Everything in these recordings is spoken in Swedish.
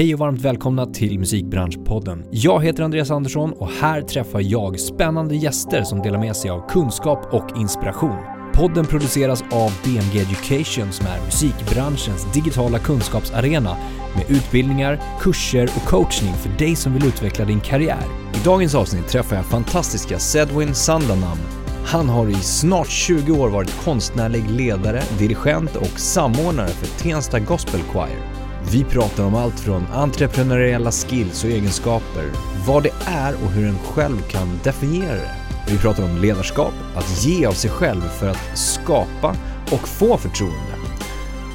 Hej och varmt välkomna till Musikbranschpodden. Jag heter Andreas Andersson och här träffar jag spännande gäster som delar med sig av kunskap och inspiration. Podden produceras av BMG Education som är musikbranschens digitala kunskapsarena med utbildningar, kurser och coachning för dig som vill utveckla din karriär. I dagens avsnitt träffar jag fantastiska Sedwin Sandanam. Han har i snart 20 år varit konstnärlig ledare, dirigent och samordnare för Tensta Gospel Choir. Vi pratar om allt från entreprenöriella skills och egenskaper, vad det är och hur en själv kan definiera det. Vi pratar om ledarskap, att ge av sig själv för att skapa och få förtroende.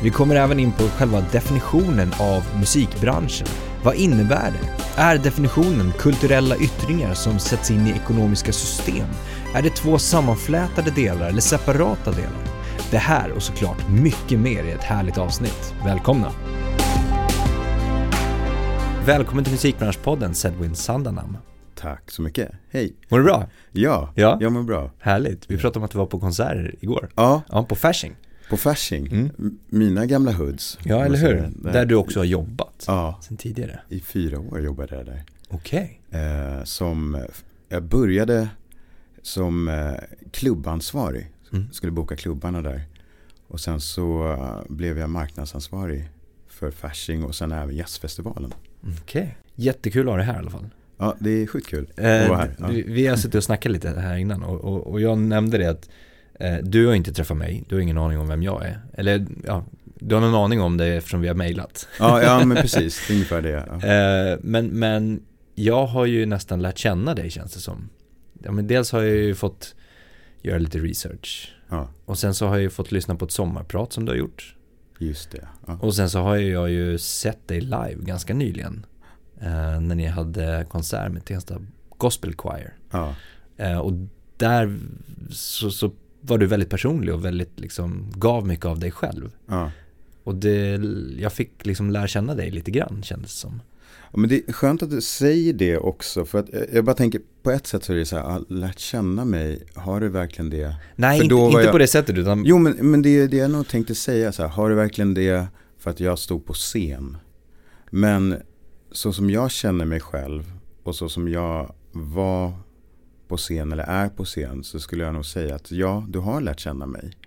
Vi kommer även in på själva definitionen av musikbranschen. Vad innebär det? Är definitionen kulturella yttringar som sätts in i ekonomiska system? Är det två sammanflätade delar eller separata delar? Det här och såklart mycket mer i ett härligt avsnitt. Välkomna! Välkommen till Musikbranschpodden Sedwin Sandanam. Tack så mycket. Hej. Mår du bra? Ja, Ja. jag mår bra. Härligt. Vi pratade om att du var på konserter igår. Ja, Ja, på Fasching. på Fasching. Mm. Mina gamla hoods. Ja, eller hur? säga. Där du också har jobbat Ja, sen tidigare. i fyra år jobbade jag där. Okej. Eh, som, jag började som eh, klubbansvarig. Mm. Skulle boka klubbarna där. Och sen så eh, blev jag marknadsansvarig för Fasching och sen även jazzfestivalen. Okej. Jättekul att ha dig här i alla fall. Ja, det är sjukt kul att Eh, vara här. Ja. vi, har suttit och snackat lite här innan och, och, och jag nämnde det att eh, du har inte träffat mig, du har ingen aning om vem jag är. Eller ja, du har någon aning om det eftersom vi har mejlat. Ja, ja, men precis. Ungefär det. Ja. Eh, men, men jag har ju nästan lärt känna dig känns det som. Ja, men dels har jag ju fått göra lite research. ja, Och sen så har jag ju fått lyssna på ett sommarprat som du har gjort. Just det. Ja. Och sen så har jag ju sett dig live ganska nyligen. Eh, när ni hade konsert med Tensta Gospel Choir. Ja. Eh, och där så, så var du väldigt personlig och väldigt liksom gav mycket av dig själv. Ja. Och det, jag fick liksom lära känna dig lite grann kändes det som. Ja, men det är skönt att du säger det också. För att jag- jag bara tänker, på ett sätt så är det så här, lärt känna mig, har du verkligen det? Nej, inte, inte jag- på det sättet utan Jo, men, men det är det jag nog tänkte säga, så här, har du verkligen det för att jag stod på scen? Men så som jag känner mig själv och så som jag var på scen eller är på scen så skulle jag nog säga att ja, du har lärt känna mig.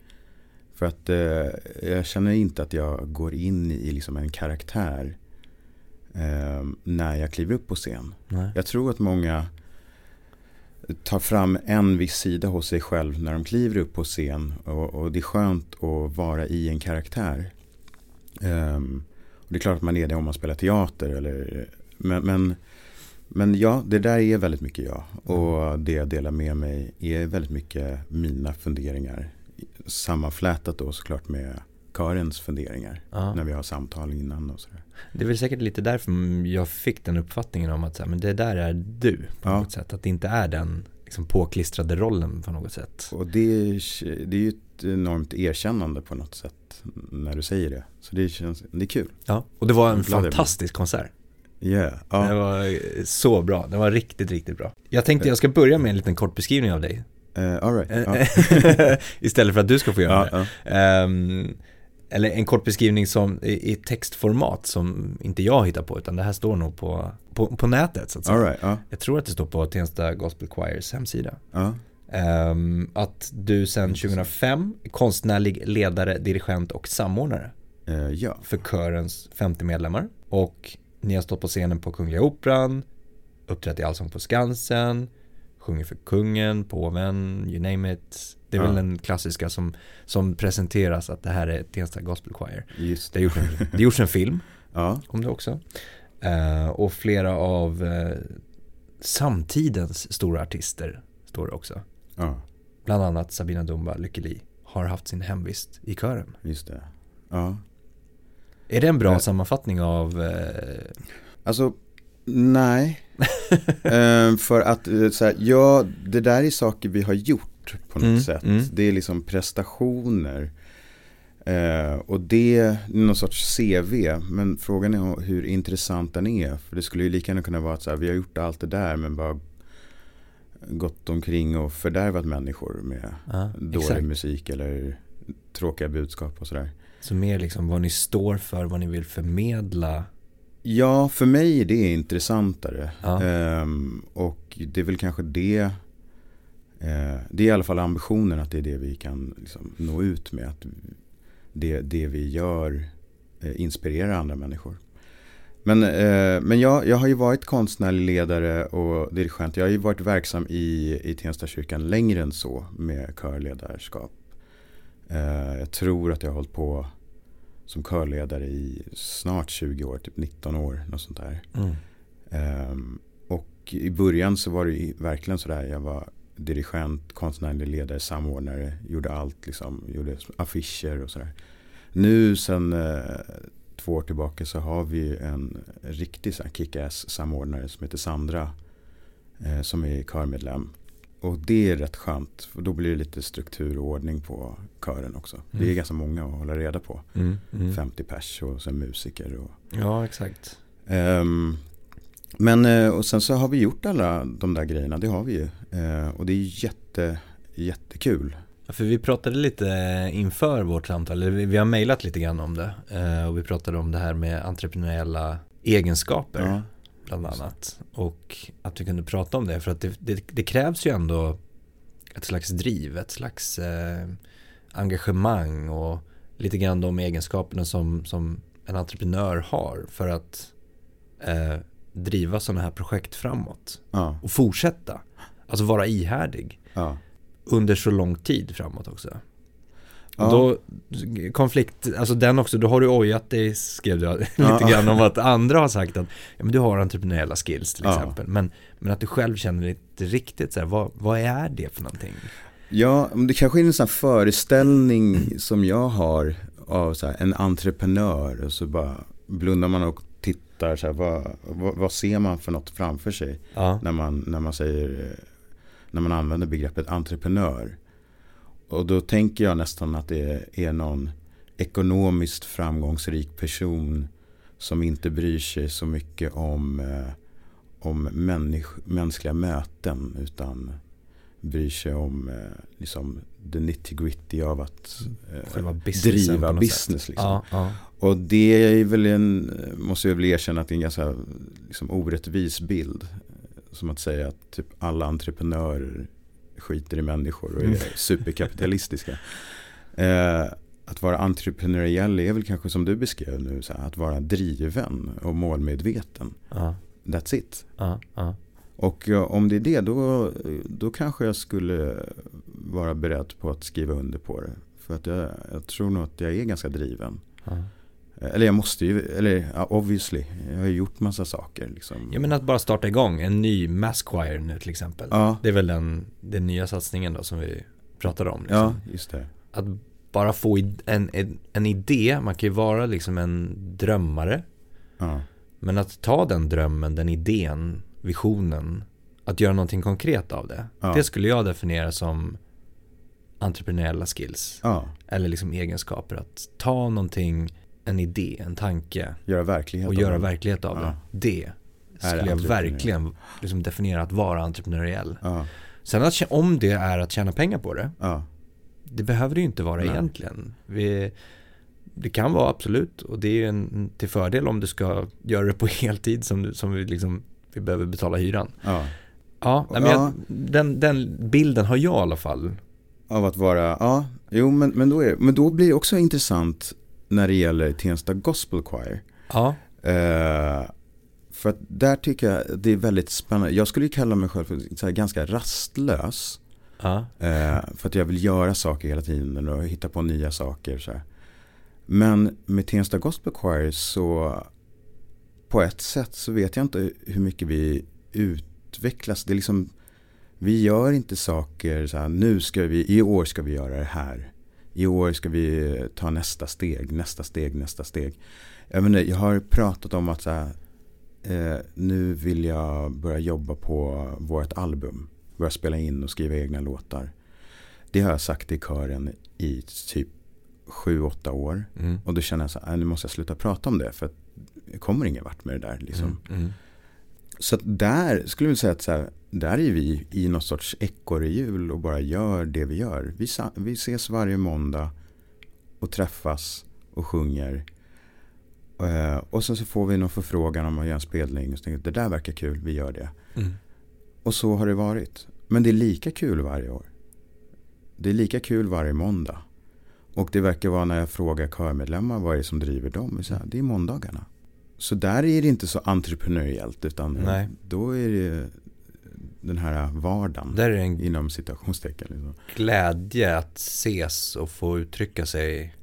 För att eh, jag känner inte att jag går in i liksom en karaktär eh, när jag kliver upp på scen. Nej. Jag tror att många tar fram en viss sida hos sig själv när de kliver upp på scen. Och, och det är skönt att vara i en karaktär. Ehm, och det är klart att man är det om man spelar teater. Eller, men, men, men ja, det där är väldigt mycket jag. Och det jag delar med mig är väldigt mycket mina funderingar. Sammanflätat då såklart med Karens funderingar. Ja. När vi har samtal innan och sådär. Det är väl säkert lite därför jag fick den uppfattningen om att så här, men det där är du på Ja. något sätt. Att det inte är den liksom, påklistrade rollen på något sätt. Och det är, det är ju ett enormt erkännande på något sätt när du säger det. Så det känns, det är kul. Ja. Och det var en fantastisk konsert. Yeah. Det Ja. var eh, så bra, det var riktigt, riktigt bra. Jag tänkte jag ska börja med en liten kort beskrivning av dig. Uh, all right. Ja. Istället för att du ska få göra Ja, det. ja. Eller en kort beskrivning som i, i textformat som inte jag hittar på utan det här står nog på, på, på nätet så att säga. Right. Ja. Jag tror att det står på Tensta Gospel Choirs hemsida. Ja. Ehm, att du sedan 2005 är konstnärlig ledare, dirigent och samordnare Eh, ja. för körens 50 medlemmar. Och ni har stått på scenen på Kungliga Operan, uppträtt i Allsång på Skansen, sjunger för kungen, påven, you name it. Det är Ja. väl den klassiska som, som presenteras att det här är Tensta Gospel Choir. Just Det har gjorts en, det gjorts en film Ja. om det också. Eh, och flera av eh, samtidens stora artister står det också. Ja. Bland annat Sabina Dumba Lykkeli har haft sin hemvist i kören. Just det. Ja. Är det en bra Eh. sammanfattning av Alltså, nej. För att, så här, ja, det där är saker vi har gjort på något Mm, sätt. mm. Det är liksom prestationer. Eh, och det är någon sorts CV. Men frågan är hur intressant den är. För det skulle ju lika gärna kunna vara att så här, vi har gjort allt det där men bara gått omkring och fördärvat människor med ja, dålig exakt. musik eller tråkiga budskap och sådär. Så mer liksom vad ni står för, vad ni vill förmedla Ja, för mig är det intressantare. Ja. Ehm, och det är väl kanske det. Eh, det är i alla fall ambitionen att det är det vi kan liksom, nå ut med. Att det, det vi gör eh, inspirerar andra människor. Men, eh, men jag, jag har ju varit konstnärlig ledare och dirigent. Jag har ju varit verksam i, i Tensta-kyrkan längre än så med körledarskap. Jag tror att jag har hållit på som körledare i snart 20 år, typ 19 år. Något sånt där. Mm. Ehm, och i början så var det verkligen sådär. Jag var dirigent, konstnärlig ledare, samordnare. Gjorde allt liksom. Gjorde affischer och sådär. Nu sen eh, två år tillbaka så har vi en riktig kick-ass samordnare som heter Sandra. Eh, som är körmedlem. Och det är rätt skönt. För då blir det lite struktur och ordning på kören också. Det är Mm. ganska många att hålla reda på. Mm. Mm. 50 pers och sen musiker. Och, Ja, exakt. Ehm, men eh, och sen så har vi gjort alla de där grejerna, det har vi ju. Eh, och det är jätte, jättekul. För vi pratade lite inför vårt samtal, eller vi- vi har mejlat lite grann om det. eh, Och vi pratade om det här med entreprenöriella egenskaper. Ja, bland annat. Och att vi kunde prata om det för att det, det, det krävs ju ändå ett slags driv, ett slags eh, engagemang och lite grann de egenskaperna som, som en entreprenör har för att eh, driva sådana här projekt framåt ja, och fortsätta. Alltså vara ihärdig ja. under så lång tid framåt också. Ja. då, konflikt, alltså den också, då har du ojat dig, skrev du lite Ja. grann om att andra har sagt att ja, men du har entreprenöriella skills till exempel. Men, men att du själv känner inte riktigt så här, vad, vad är det för någonting? Ja, men det kanske är en sån här föreställning som jag har av så här, en entreprenör. Och så bara blundar man och tittar, så här, vad, vad, vad ser man för något framför sig? Ja, när man, när man säger, när man använder begreppet entreprenör. Och då tänker jag nästan att det är någon ekonomiskt framgångsrik person som inte bryr sig så mycket om, eh, om människ- mänskliga möten utan bryr sig om eh, liksom the nitty gritty av att eh, driva business. Liksom. Ja, ja. Och det är väl en, måste jag väl erkänna att det är en ganska liksom, orättvis bild. Som att säga att typ alla entreprenörer skiter i människor och är Mm. superkapitalistiska. Eh, att vara entreprenöriell är väl kanske som du beskrev nu, här, att vara driven och målmedveten. ja, That's it. ja, ja. Och om det är det, då, då kanske jag skulle vara beredd på att skriva under på det. För att jag, jag tror nog att jag är ganska driven. Ja. Eller jag måste ju, eller obviously. Jag har ju gjort massa saker liksom. Ja men att bara starta igång en ny Mass Choir nu till exempel. Ja, Det är väl den, den nya satsningen då som vi pratade om. Liksom. ja just det. Att bara få en, en, en idé, man kan ju vara liksom en drömmare. Ja, Men att ta den drömmen, den idén, visionen, att göra någonting konkret av det. Ja. Det skulle jag definiera som entreprenöriella skills. ja, Eller liksom egenskaper. Att ta någonting, en idé, en tanke göra verklighet och av göra det. verklighet av Ja. det. Det skulle jag verkligen liksom definiera att vara entreprenöriell. Ja, Sen att, om det är att tjäna pengar på det, ja, det behöver det ju inte vara Nej. egentligen. Vi, det kan vara absolut och det är ju en till fördel om du ska göra det på heltid som, du, som vi, liksom, vi behöver betala hyran. ja. Ja, men Ja. jag, den, den bilden har jag i alla fall. Av att vara, ja, jo men, men, då är, men då blir det också intressant när det gäller Tensta Gospel Choir. Ja, Eh, för att där tycker jag det är väldigt spännande. Jag skulle ju kalla mig själv för ganska rastlös. ja, Eh, för att jag vill göra saker hela tiden och hitta på nya saker. Så här. Men med Tensta Gospel Choir så på ett sätt så vet jag inte hur mycket vi utvecklas. Det är liksom, vi gör inte saker så här, nu ska vi, i år ska vi göra det här. I år ska vi ta nästa steg, nästa steg, nästa steg. Jag, menar, jag har pratat om att så här, eh, nu vill jag börja jobba på vårt album. Börja spela in och skriva egna låtar. Det har jag sagt i kören i typ sju, åtta år. mm, Och då känner jag så här, "Nej, nu måste jag sluta prata om det. För att jag kommer ingen vart med det där. Liksom. mm, mm. Så där skulle vilja säga att så här, där är vi i någon sorts ekorrehjul och bara gör det vi gör. Vi, vi ses varje måndag och träffas och sjunger. Eh, och sen så får vi någon förfrågan om att göra en spelning. Och så tänker det där verkar kul, vi gör det. Mm. Och så har det varit. Men det är lika kul varje år. Det är lika kul varje måndag. Och det verkar vara när jag frågar körmedlemmar vad är det som driver dem. Så här, det är måndagarna. Så där är det inte så entreprenöriellt. Utan Nej. då är det den här vardagen. Där är det en Inom citationstecken. Liksom. glädje att ses och få uttrycka sig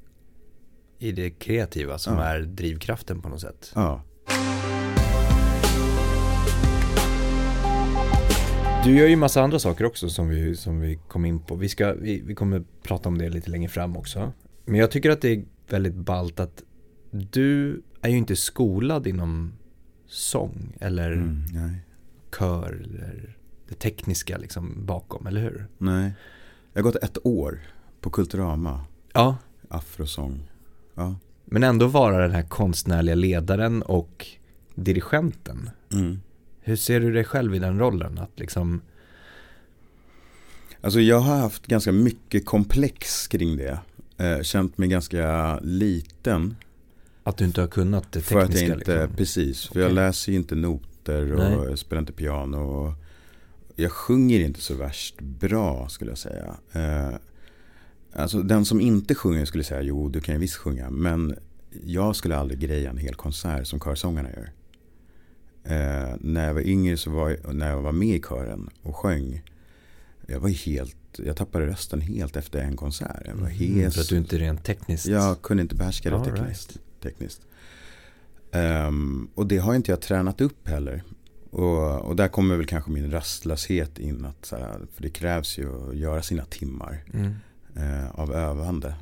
i det kreativa som Ja. är drivkraften på något sätt. Ja. Du gör ju massa andra saker också som vi, som vi kom in på. Vi, ska, vi, vi kommer prata om det lite längre fram också. Men jag tycker att det är väldigt ballt att du är ju inte skolad inom sång eller Mm, kör eller det tekniska liksom bakom, eller hur? nej. Jag har gått ett år på Kulturama. Ja. Afrosång. Ja. Men ändå vara den här konstnärliga ledaren och dirigenten. Mm. Hur ser du dig själv i den rollen? Att liksom, Alltså jag har haft ganska mycket komplex kring det. Eh, känt mig ganska liten. Att du inte har kunnat det För att tekniska jag inte, liksom. precis. För Okej. jag läser ju inte noter och Nej. spelar inte piano. Och jag sjunger inte så värst bra skulle jag säga. Eh, alltså den som inte sjunger skulle säga jo du kan ju visst sjunga. Men jag skulle aldrig greja en hel konsert som körsångarna gör. Eh, när jag var yngre så var jag, när jag var med i kören och sjöng. Jag var helt, jag tappade rösten helt efter en konsert. Jag var Mm, hes. För att du inte rent tekniskt. Jag kunde inte behärska det All tekniskt. Tekniskt. Ehm, och det har inte jag tränat upp heller. Och, och där kommer väl kanske min rastlöshet in. Att, här, för det krävs ju att göra sina timmar Mm. eh, av övande.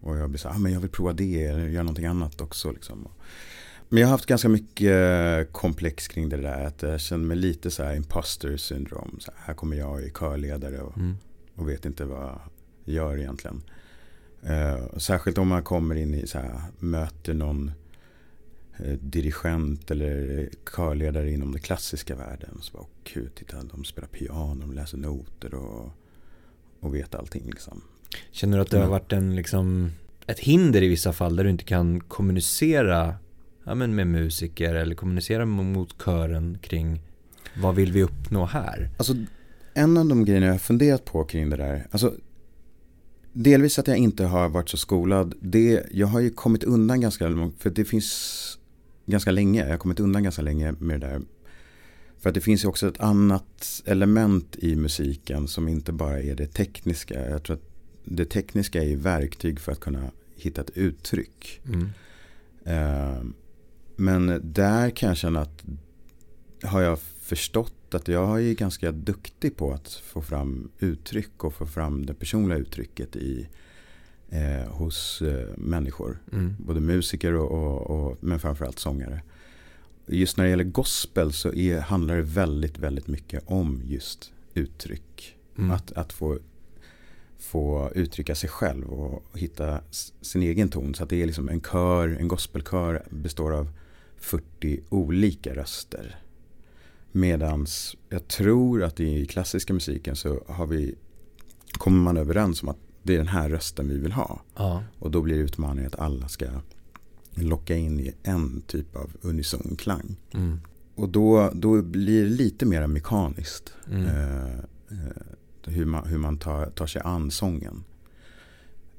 Och jag blir så här, ah, men jag vill prova det eller göra någonting annat också. Liksom. Men jag har haft ganska mycket eh, komplex kring det där. Att jag känner mig lite så här imposter syndrom. Så här, här kommer jag i körledare och Mm. och vet inte vad jag gör egentligen. Eh, särskilt om man kommer in i så här, möter någon eh, dirigent eller körledare inom den klassiska världen. Så bara, åh gud, titta, de spelar piano, de läser noter och, och vet allting liksom. Känner du att det har Mm. varit en, liksom, ett hinder i vissa fall där du inte kan kommunicera ja, men med musiker eller kommunicera mot kören kring vad vill vi uppnå här? Alltså, en av de grejerna jag har funderat på kring det där, alltså delvis att jag inte har varit så skolad, det, jag har ju kommit undan ganska långt, för det finns ganska länge, jag har kommit undan ganska länge med det där. För att det finns ju också ett annat element i musiken som inte bara är det tekniska. Jag tror att det tekniska är verktyg för att kunna hitta ett uttryck. Mm. Eh, Men där kan jag känna att har jag förstått att jag är ganska duktig på att få fram uttryck och få fram det personliga uttrycket i, eh, hos eh, människor. Mm. Både musiker och, och, och men framförallt sångare. Just när det gäller gospel så är, handlar det väldigt, väldigt mycket om just uttryck. Mm. Att, att få, få uttrycka sig själv och hitta sin egen ton. Så att det är liksom en kör, en gospelkör består av 40 olika röster. Medans jag tror att i klassiska musiken så har vi, kommer man överens om att det är den här rösten vi vill ha. Ja. Och då blir utmaningen att alla ska locka in i en typ av unison klang. Mm. Och då, då blir det lite mer mekaniskt. Mm. Eh, eh, hur man, hur man tar, tar sig an sången.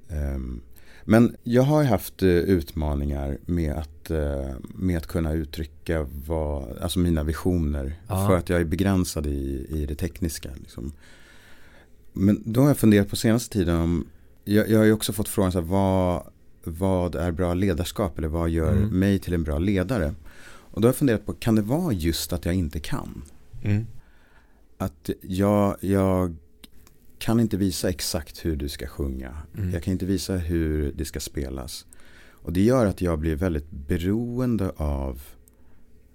Ehm, men jag har haft eh, utmaningar med att, eh, med att kunna uttrycka vad, alltså mina visioner. Ja. För att jag är begränsad i, i det tekniska. Liksom. Men då har jag funderat på senaste tiden om, jag, jag har ju också fått frågan så här, vad, vad är bra ledarskap eller vad gör Mm. mig till en bra ledare? Och då har jag funderat på, kan det vara just att jag inte kan? Mm. Att jag, jag kan inte visa exakt hur du ska sjunga. Mm. Jag kan inte visa hur det ska spelas. Och det gör att jag blir väldigt beroende av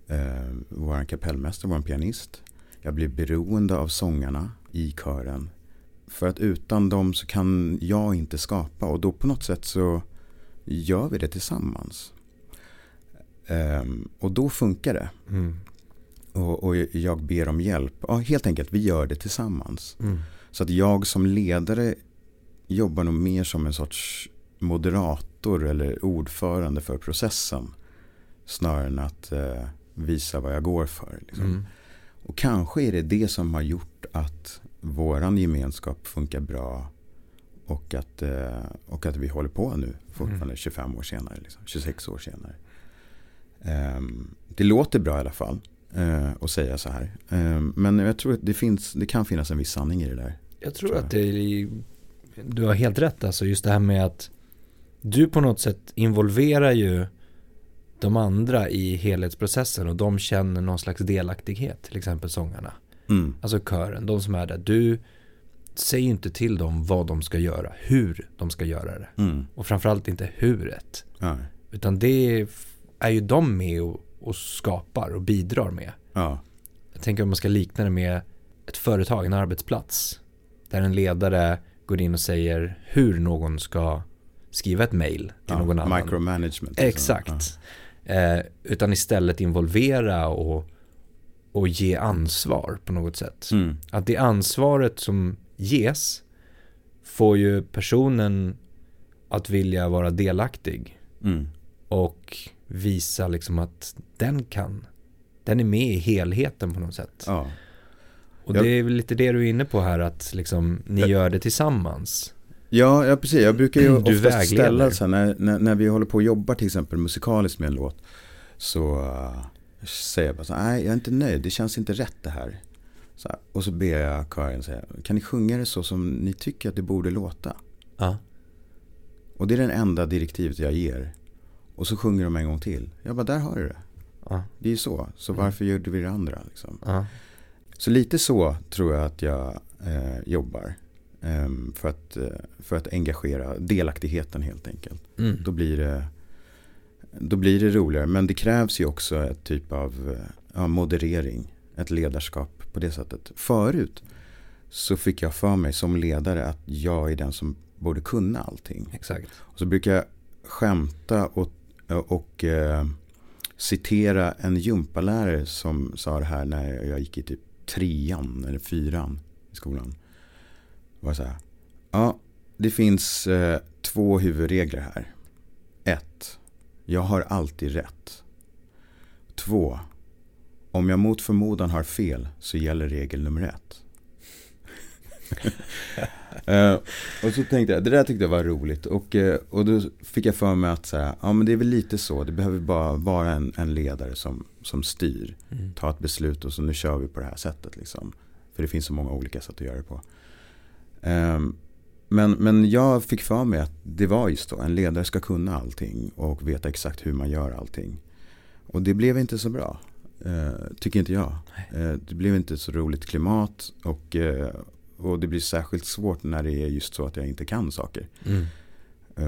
eh, vår kapellmästare, vår pianist. Jag blir beroende av sångarna i kören. För att utan dem så kan jag inte skapa. Och då på något sätt så gör vi det tillsammans. Ehm, och då funkar det. Mm. Och, och jag ber om hjälp. Ja, helt enkelt, vi gör det tillsammans. Mm. Så att jag som ledare jobbar nog mer som en sorts moderator eller ordförande för processen. snarare än att uh, visa vad jag går för. Liksom. Mm. Och kanske är det det som har gjort att våran gemenskap funkar bra och att, uh, och att vi håller på nu fortfarande Mm. 25 år senare, liksom, 26 år senare. Um, det låter bra i alla fall uh, att säga så här. Um, men jag tror att det, finns, det kan finnas en viss sanning i det där. Jag tror Tror att det är, du har helt rätt alltså just det här med att du på något sätt involverar ju de andra i helhetsprocessen och de känner någon slags delaktighet, till exempel sångarna. Mm. Alltså kören, de som är där. Du säger inte till dem vad de ska göra, hur de ska göra det. Mm. Och framförallt inte huret. Ja. Utan det är ju de med och, och skapar och bidrar med. Ja. Jag tänker om man ska likna det med ett företag, en arbetsplats. Där en ledare går in och säger hur någon ska skriva ett mail till någon ja. annan. Micromanagement. liksom. Exakt. Eh, utan istället involvera och, och ge ansvar på något sätt. Ja. Mm. Att det ansvaret som ges får ju personen att vilja vara delaktig Mm. och visa liksom att den kan, den är med i helheten på något sätt. Ja. Och det är väl lite det du är inne på här att liksom ni Jag- gör det tillsammans. Ja, ja, precis. Jag brukar ju Du oftast vägleder. ställa så här, när, när, när vi håller på och jobbar till exempel musikaliskt med en låt. Så uh, säger jag bara så här, nej jag är inte nöjd, det känns inte rätt det här. Så här, och så ber jag kören säga, kan ni sjunga det så som ni tycker att det borde låta? Ja. Och det är den enda direktivet jag ger. Och så sjunger de en gång till. Jag bara, där har du det. Ja. Det är ju så. Så Mm. varför gör vi det andra? Liksom? Så lite så tror jag att jag eh, jobbar. Ehm, för, att, eh, för att engagera delaktigheten helt enkelt. Mm. Då blir det, då blir det roligare. Men det krävs ju också ett typ av eh, ja, moderering. Ett ledarskap på det sättet. Förut så fick jag för mig som ledare att jag är den som borde kunna allting. Exakt. Och så brukar jag skämta och, och eh, citera en gympalärare som sa det här när jag gick i typ trean eller fyran i skolan. Var så här. Ja, det finns eh, två huvudregler här. Ett, jag har alltid rätt. Två, om jag mot förmodan har fel så gäller regel nummer ett. Eh, och så tänkte jag, det där tyckte jag var roligt. Och, eh, och då fick jag för mig att så här, ja men det är väl lite så. Det behöver bara vara en, en ledare som, som styr. Mm. Ta ett beslut och så nu kör vi på det här sättet liksom. För det finns så många olika sätt att göra det på. Ehm, men, men jag fick för mig att det var just så. En ledare ska kunna allting och veta exakt hur man gör allting. Och det blev inte så bra. eh, tycker inte jag. Eh, det blev inte så roligt klimat. Och, eh, och det blir särskilt svårt när det är just så att jag inte kan saker. Mm.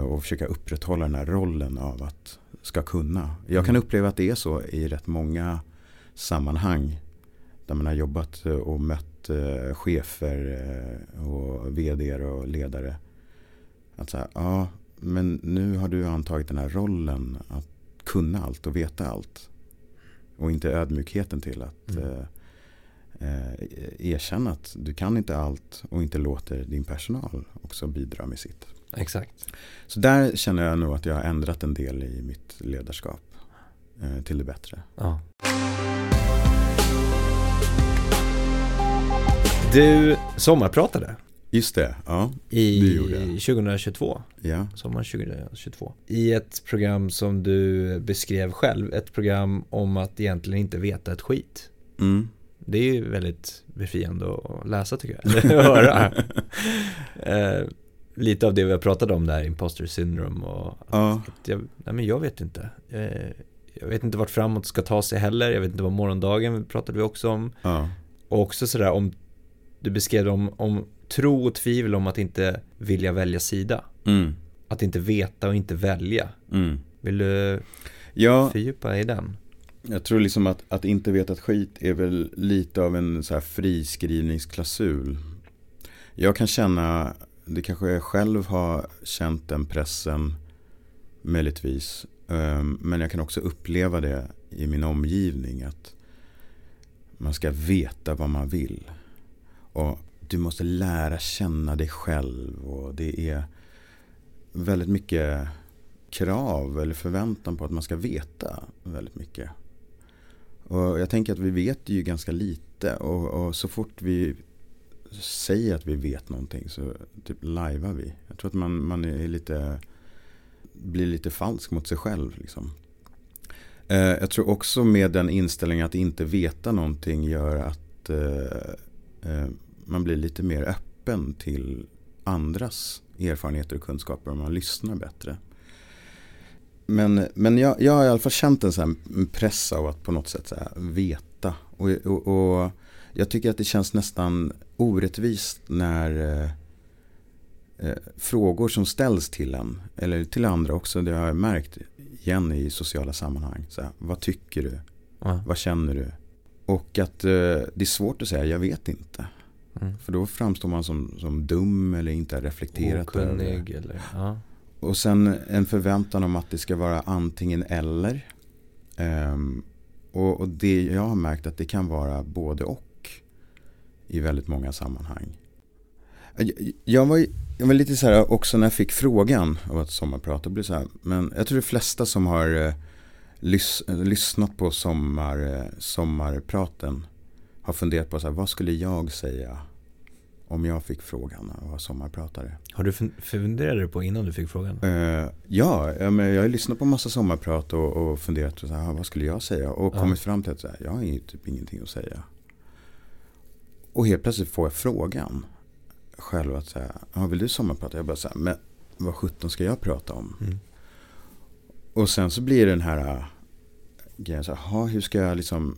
Och försöka upprätthålla den här rollen av att ska kunna. Jag kan Mm. uppleva att det är så i rätt många sammanhang. Där man har jobbat och mött eh, chefer eh, och vd och ledare. Att säga, ja men nu har du antagit den här rollen att kunna allt och veta allt. Och inte ödmjukheten till att Mm. eh, eh, erkänna att du kan inte allt och inte låter din personal också bidra med sitt. Exakt. Så där känner jag nog att jag har ändrat en del i mitt ledarskap eh, till det bättre. Ja. Du sommarpratade Just det, ja. i Det gjorde jag. 2022, ja. sommaren 2022. I ett program som du beskrev själv, ett program om att egentligen inte veta ett skit. Mm. Det är ju väldigt befriande att läsa tycker jag, eller höra. eh, lite av det vi har pratat om där, imposter syndrome och ja. jag, nej men jag vet inte. Eh, jag vet inte vart framåt ska ta sig heller, jag vet inte vad morgondagen pratade vi också om. ja. Och också sådär om du beskrev om, om tro och tvivel om att inte vilja välja sida. Mm. Att inte veta och inte välja. Mm. Vill du Ja, fördjupa i den? jag tror liksom att, att inte veta ett skit är väl lite av en så här friskrivningsklausul. Jag kan känna, det kanske jag själv har känt den pressen möjligtvis. Ehm, Men jag kan också uppleva det i min omgivning att man ska veta vad man vill. Och du måste lära känna dig själv och det är väldigt mycket krav eller förväntan på att man ska veta väldigt mycket. Och jag tänker att vi vet ju ganska lite och, och så fort vi säger att vi vet någonting så typ lajvar vi. Jag tror att man, man är lite, blir lite falsk mot sig själv. Liksom. Eh, jag tror också med den inställningen att inte veta någonting gör att eh, eh, man blir lite mer öppen till andras erfarenheter och kunskaper om man lyssnar bättre. Men, men jag, jag har i alla fall känt en sån press av att på något sätt så veta. Och, och, och, jag tycker att det känns nästan orättvist när eh, eh, frågor som ställs till en, eller till andra också, det har jag märkt igen i sociala sammanhang. Så här, vad tycker du? Ja. Vad känner du? Och att eh, det är svårt att säga, jag vet inte. Mm. För då framstår man som, som dum eller inte har reflekterat Okunnig eller, ja. Och sen en förväntan om att det ska vara antingen eller. Um, och, och, det jag har märkt att det kan vara både och. I väldigt många sammanhang. Jag, jag, var, jag var lite så här också när jag fick frågan av att sommarprata. Blev så här, men jag tror de flesta som har eh, lys, lyssnat på sommar, eh, sommarpraten har funderat på så här, vad skulle jag säga om jag fick frågan och var sommarpratare. Har du funderat på innan du fick frågan? Uh, ja, jag, men jag har lyssnat på massa sommarprat och, och funderat på så här, vad skulle jag säga? Och ja. kommit fram till att så här, jag har typ ingenting att säga. Och helt plötsligt får jag frågan själv att säga, vill du sommarprata? Jag bara så här, men vad sjutton ska jag prata om? Mm. Och sen så blir det den här äh, grejen, så här, hur ska jag liksom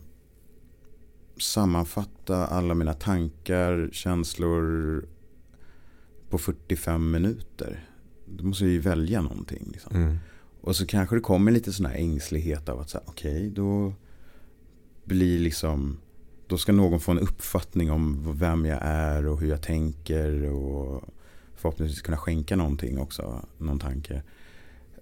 sammanfatta alla mina tankar, känslor på 45 minuter. Då måste jag ju välja någonting. Liksom. Mm. Och så kanske det kommer lite sån här ängslighet av att säga okej, okay, då blir liksom då ska någon få en uppfattning om vem jag är och hur jag tänker och förhoppningsvis kunna skänka någonting också, någon tanke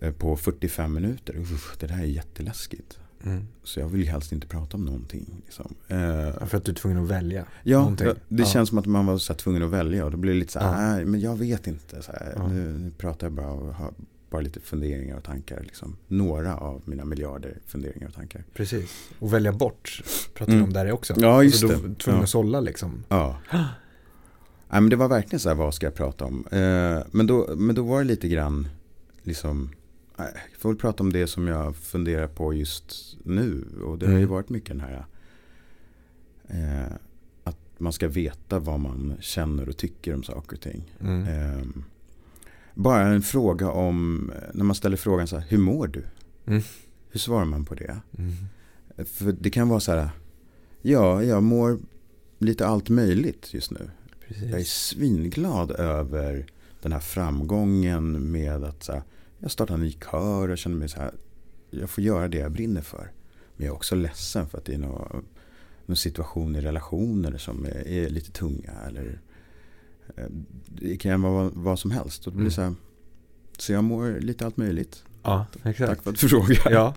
eh, på 45 minuter. Uff, det där är jätteläskigt. Mm. Så jag vill ju helst inte prata om någonting. Liksom. Eh, för att du är tvungen att välja? Ja, någonting. det ja. känns som att man var så här, tvungen att välja. Och då blir det lite så här, ja. nej men jag vet inte. Så här, ja. nu, nu, pratar jag bara och har bara lite funderingar och tankar. Liksom. Några av mina miljarder funderingar och tankar. Precis, och välja bort pratar mm. om där också. Ja, just alltså, det. tvungen att sålla liksom. Ja. Nej, men det var verkligen så här, vad ska jag prata om? Eh, men, då, men då var det lite grann, liksom, jag får väl prata om det som jag funderar på just nu. Och det har ju mm. varit mycket den här eh, att man ska veta vad man känner och tycker om saker och ting. Mm. Eh, bara en fråga om, när man ställer frågan så här, hur mår du? Mm. Hur svarar man på det? Mm. För det kan vara så här, ja, jag mår lite allt möjligt just nu. Precis. Jag är svinglad över den här framgången med att så här, jag startar en ny kör och känner mig så här. Jag får göra det jag brinner för. Men jag är också ledsen för att det är någon, någon situation i relationer som är, är lite tunga. Eller, eh, det kan vara vad som helst. Och det blir mm. så, här, så jag mår lite allt möjligt. Ja, exakt. Tack för att du frågar. Ja.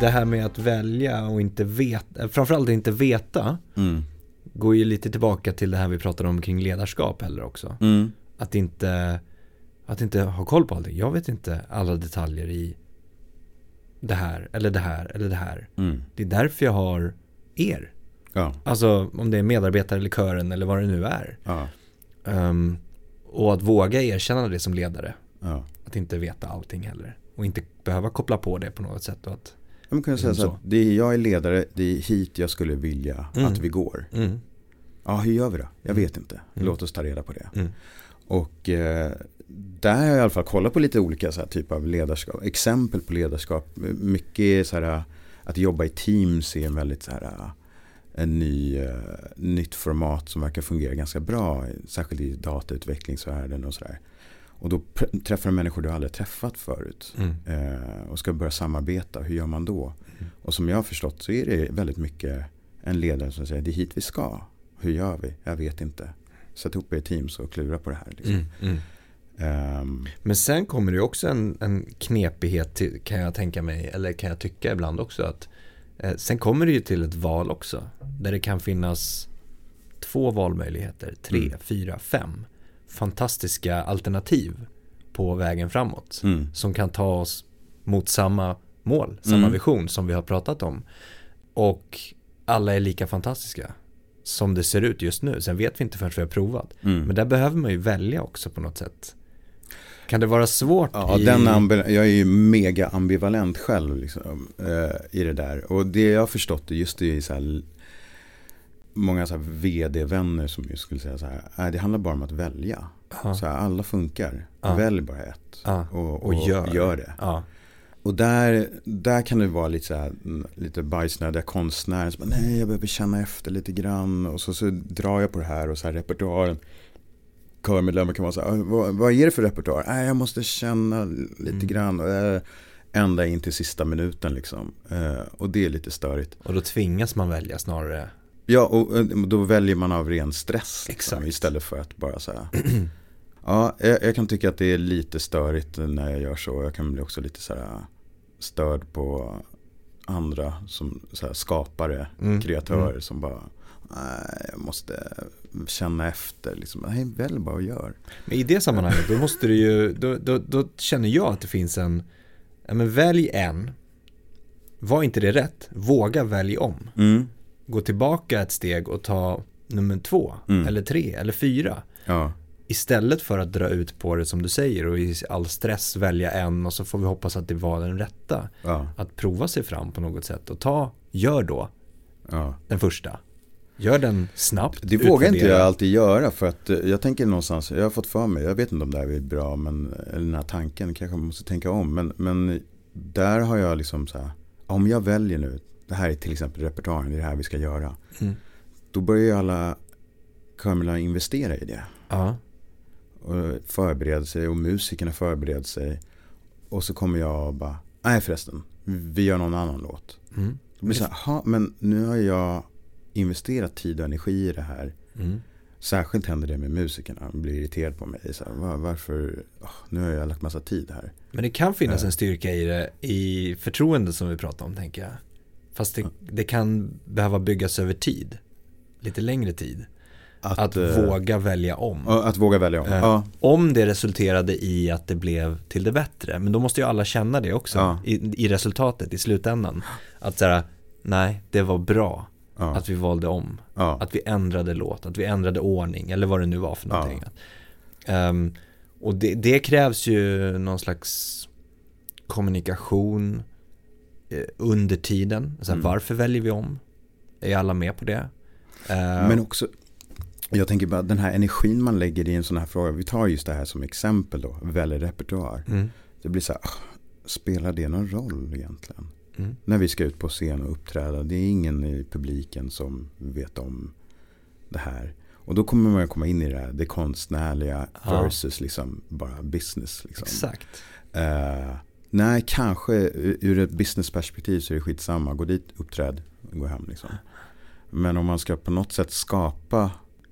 Det här med att välja och inte veta, framförallt inte veta. Mm går ju lite tillbaka till det här vi pratade om kring ledarskap heller också. Mm. Att inte att inte ha koll på allting. Jag vet inte alla detaljer i det här eller det här eller det här. Mm. Det är därför jag har er. Ja. Alltså om det är medarbetare eller kören eller vad det nu är. Ja. Um, och att våga erkänna det som ledare. Ja. Att inte veta allting heller. Och inte behöva koppla på det på något sätt. Och att man kan säga så att det är, jag är ledare, det är hit jag skulle vilja mm. att vi går. Mm. Ja, hur gör vi då? Jag vet inte. Mm. Låt oss ta reda på det. Mm. Och eh, där har jag i alla fall kollat på lite olika så här, typer av ledarskap. Exempel på ledarskap. Mycket så här, att jobba i teams är en väldigt så här, en ny, uh, nytt format som verkar fungera ganska bra. Särskilt i datautvecklingsvärlden och sådär. Och då träffar du människor du aldrig träffat förut. Mm. Eh, och ska börja samarbeta. Hur gör man då? Mm. Och som jag har förstått så är det väldigt mycket en ledare som säger det är hit vi ska. Hur gör vi? Jag vet inte. Sätt ihop er teams och klura på det här. Liksom. Mm, um, Men sen kommer det också en, en knepighet till, kan jag tänka mig. Eller kan jag tycka ibland också. att eh, Sen kommer det ju till ett val också. Där det kan finnas två valmöjligheter. Tre, mm. fyra, fem fantastiska alternativ på vägen framåt. Mm. Som kan ta oss mot samma mål, samma Mm. vision som vi har pratat om. Och alla är lika fantastiska som det ser ut just nu. Sen vet vi inte förrän vi har provat. Mm. Men där behöver man ju välja också på något sätt. Kan det vara svårt Ja, i... den ambi- jag är ju mega ambivalent själv liksom, eh, i det där. Och det jag har förstått är just det är så här, många så vd-vänner som ju skulle säga så här, "Nej, det handlar bara om att välja. Ja, Så här, alla funkar, Ja. välj bara ett. ja, Och, och gör. det. ja, Och där, där kan det vara lite så här, mm, lite bajsnödiga konstnärer som bara, nej jag behöver känna efter lite grann. Och så, så drar jag på det här och så här repertoaren. Körmedlemmar kan vara så här, "Ah, vad, vad är det för repertoar? Nej jag måste känna lite Mm. grann. Och, eh, ända in till sista minuten liksom. Eh, och det är lite störigt. och då tvingas man välja snarare. Ja, och eh, då väljer man av ren stress. Liksom, istället för att bara så här. ja, jag, jag kan tycka att det är lite störigt när jag gör så. Jag kan bli också lite så här störd på andra som så här, skapare, Mm, kreatörer mm. som bara Nej, jag måste känna efter. Liksom. Nej, välj bara och gör. Men i det sammanhanget, då måste du ju, då, då, då känner jag att det finns en, ja men välj en, var inte det rätt, våga välj om. Mm. Gå tillbaka ett steg och ta nummer två, Mm. eller tre, eller fyra. Ja, Istället för att dra ut på det som du säger och i all stress välja en och så får vi hoppas att det var den rätta. ja, Att prova sig fram på något sätt och ta, gör då ja. den första. Gör den snabbt. Det vågar inte jag alltid göra för att eh, jag tänker någonstans, jag har fått för mig, jag vet inte om det här är bra, men eller den här tanken kanske man måste tänka om. Men, men där har jag liksom så här, om jag väljer nu, det här är till exempel repertoaren, det är det här vi ska göra. Mm. Då börjar ju alla körmedlemmar investera i det. Ja, Och förbereda sig och musikerna förbereder sig. Och så kommer jag och bara, nej förresten, vi gör någon annan låt. mm. Då blir det så här, "Jaha, men nu har jag investerat tid och energi i det här. Mm. Särskilt händer det med musikerna. De blir irriterade på mig. Så här, "Va- varför? åh, nu har jag lagt massa tid här. Men det kan finnas en styrka i det, i förtroende som vi pratar om tänker jag. Fast det, det kan behöva byggas över tid. Lite längre tid. Att, eh, våga välja om. att våga välja om. Eh, Ja, Om det resulterade i att det blev till det bättre. Men då måste ju alla känna det också. Ja. I, I resultatet, i slutändan. Att säga, nej, det var bra ja, att vi valde om. Att vi ändrade låt, att vi ändrade ordning eller vad det nu var för någonting. Ehm, och det, det krävs ju någon slags kommunikation under tiden. Så här, Mm. Varför väljer vi om? Är alla med på det? Ehm, Men också, jag tänker bara den här energin man lägger i en sån här fråga. Vi tar just det här som exempel då, väljer repertoar. mm, Det blir så här, "Ah, spelar det någon roll egentligen? mm, När vi ska ut på scen och uppträda. Det är ingen i publiken som vet om det här. Och då kommer man komma in i det här, det konstnärliga Ja. versus liksom bara business. Liksom. exakt. Eh, nej, kanske ur ett businessperspektiv så är det skitsamma. Gå dit, uppträd, gå hem liksom. Men om man ska på något sätt skapa,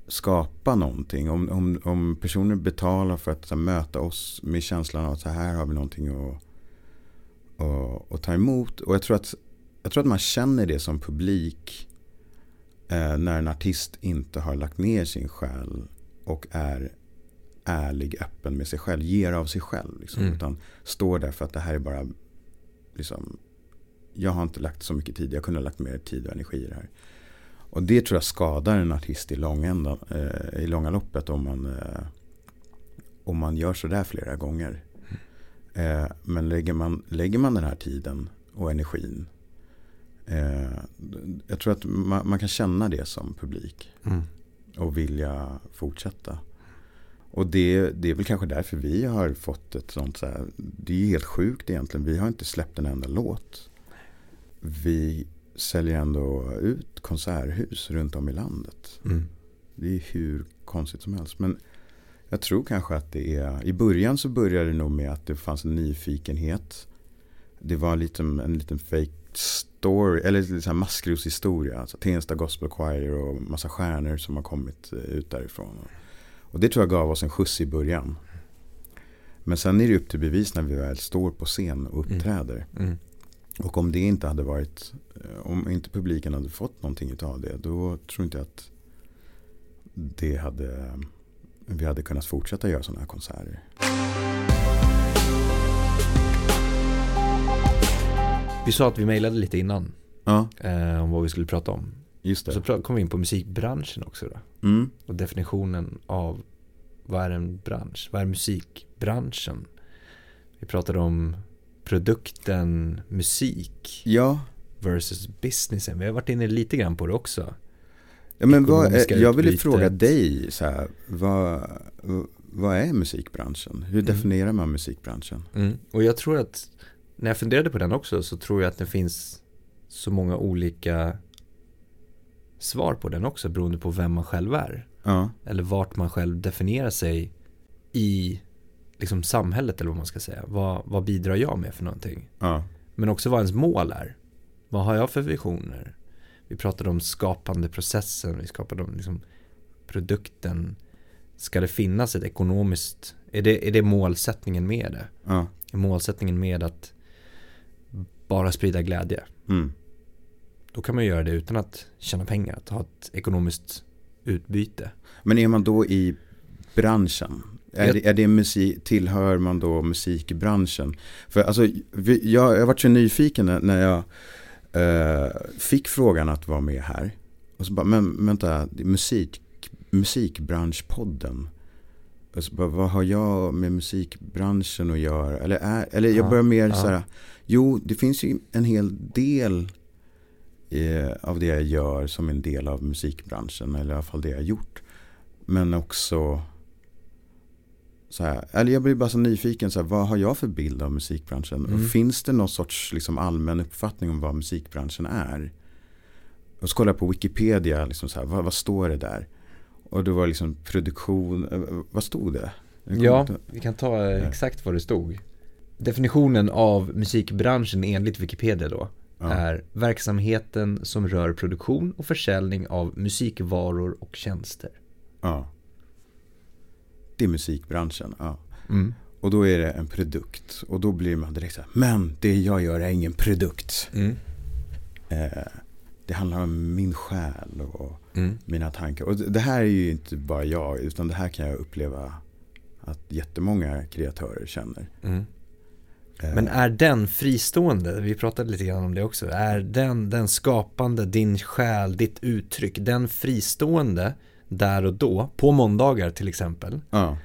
skapa någonting. Om, om, om personer betalar för att så här, möta oss med känslan av att så här har vi någonting att, att, att ta emot. Och jag tror, att, jag tror att man känner det som publik eh, när en artist inte har lagt ner sin själ och är ärlig, öppen med sig själv, ger av sig själv. Liksom, Mm. Utan står där för att det här är bara, liksom, jag har inte lagt så mycket tid, jag kunde ha lagt mer tid och energi i det här. Och det tror jag skadar en artist i, långändan, eh, i långa loppet om man, eh, om man gör sådär flera gånger. Eh, men lägger man, lägger man den här tiden och energin, eh, jag tror att man, man kan känna det som publik Mm. och vilja fortsätta. Och det, det är väl kanske därför vi har fått ett sånt så här, det är ju helt sjukt egentligen, vi har inte släppt en enda låt. Vi säljer ändå ut konserthus runt om i landet. Mm. Det är hur konstigt som helst. Men jag tror kanske att det är, i början så började det nog med att det fanns en nyfikenhet. Det var lite, en liten fake story, eller här maskroshistoria. Alltså Tensta Gospel Choir och massa stjärnor som har kommit eh, ut därifrån. Och det tror jag gav oss en skjuts i början. Men sen är det upp till bevis när vi väl står på scen och uppträder. Mm. Och om det inte hade varit, eh, om inte publiken hade fått någonting av det, då tror inte jag att det hade vi hade kunnat fortsätta göra sådana här konserter. Vi sa att vi mejlade lite innan Ja, eh, om vad vi skulle prata om. Just så det. pra- kom vi in på musikbranschen också då. Mm. Och definitionen av vad är en bransch? Vad är musikbranschen? Vi pratade om produkten musik Ja, versus businessen. Vi har varit inne lite grann på det också. ja men vad, jag ville fråga dig, så här, vad, vad är musikbranschen? Hur Mm. definierar man musikbranschen? Och jag tror att när jag funderade på den också så tror jag att det finns så många olika svar på den också beroende på vem man själv är. Ja, Eller vart man själv definierar sig i liksom samhället eller vad man ska säga. Vad, vad bidrar jag med för någonting? ja, Men också vad ens mål är. Vad har jag för visioner? Vi pratade om skapande processen, vi skapade om liksom produkten. Ska det finnas ett ekonomiskt, är det, är det målsättningen med det? ja. Är målsättningen med att bara sprida glädje? Mm. Då kan man göra det utan att tjäna pengar, att ha ett ekonomiskt utbyte. Men är man då i branschen? Är, Jag- det, är det musik, tillhör man då musikbranschen? För alltså, vi, jag, jag varit så nyfiken när, jag eh, fick frågan att vara med här. Och så bara, men vänta, musik, musikbranschpodden. Och så bara, vad har jag med musikbranschen att göra? Eller, är, eller jag Ja, börjar mer ja. så här, jo det finns ju en hel del av det jag gör som en del av musikbranschen. Eller i alla fall det jag har gjort. Men också så här, eller jag blir bara så nyfiken, så här, vad har jag för bild av musikbranschen? Mm. Och finns det någon sorts liksom, allmän uppfattning om vad musikbranschen är? Och så kollade jag på Wikipedia, liksom, så här, vad, vad står det där? Och då var liksom produktion, eh, vad stod det? Ja, inte- vi kan ta eh, exakt vad det stod. Definitionen av musikbranschen enligt Wikipedia då Ja. är verksamheten som rör produktion och försäljning av musikvaror och tjänster. ja. Det är musikbranschen, ja. Mm. Och då är det en produkt. Och då blir man direkt så här, men det jag gör är ingen produkt. Mm. Eh, det handlar om min själ och Mm. mina tankar. Och det här är ju inte bara jag, utan det här kan jag uppleva att jättemånga kreatörer känner. Mm. Eh, Men är den fristående, vi pratade lite grann om det också, är den, den skapande, din själ, ditt uttryck, den fristående där och då, på måndagar till exempel, ja.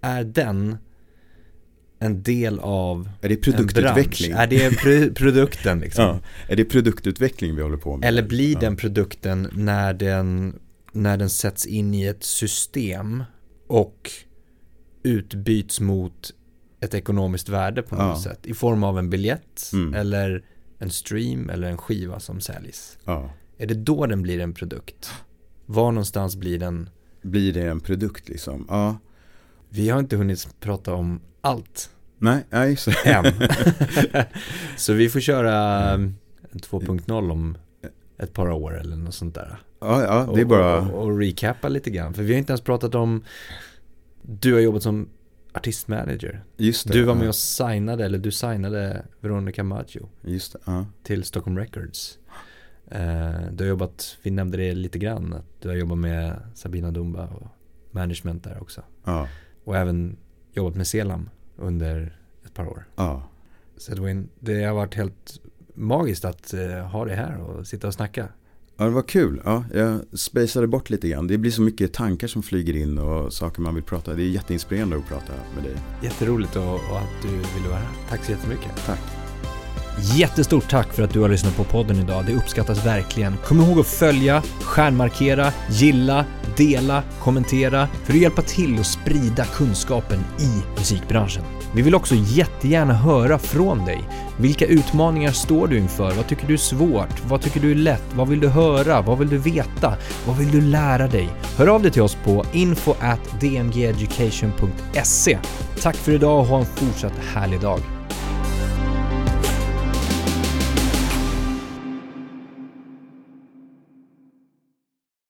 är den en del av Är det produktutveckling? Är det pr- produkten liksom? ja. Är det produktutveckling vi håller på med? Eller blir den produkten när den, när den sätts in i ett system och utbyts mot ett ekonomiskt värde på något Ja. sätt i form av en biljett Mm. eller en stream eller en skiva som säljs. Ja. Är det då den blir en produkt? Var någonstans blir den? Blir det en produkt liksom? Ja. Vi har inte hunnit prata om allt Nej, nej. Så. än. Så vi får köra en 2.0 om ett par år eller något sånt där. Ja, ja, det är och, bara... och, och recappa lite grann. För vi har inte ens pratat om, du har jobbat som artistmanager. Just det. Du var med ja. och signade, eller du signade Veronica Maggio Just det, ja. till Stockholm Records. Eh, du har jobbat, vi nämnde det lite grann, att du har jobbat med Sabina Dumba och management där också. Ja. Och även jobbat med Selam under ett par år. Ja. Så det har varit helt magiskt att eh, ha dig här och sitta och snacka. Ja, det var kul. Ja, jag spacade bort lite grann. Det blir så mycket tankar som flyger in och saker man vill prata. Det är jätteinspirerande att prata med dig. Jätteroligt och, och att du ville vara här. Tack så jättemycket. Tack. Jättestort tack för att du har lyssnat på podden idag. Det uppskattas verkligen. Kom ihåg att följa, stjärnmarkera, gilla, dela, kommentera för att hjälpa till att sprida kunskapen i musikbranschen. Vi vill också jättegärna höra från dig. Vilka utmaningar står du inför? Vad tycker du är svårt? Vad tycker du är lätt? Vad vill du höra? Vad vill du veta? Vad vill du lära dig? Hör av dig till oss på info at dmgeducation.se. Tack för idag och ha en fortsatt härlig dag.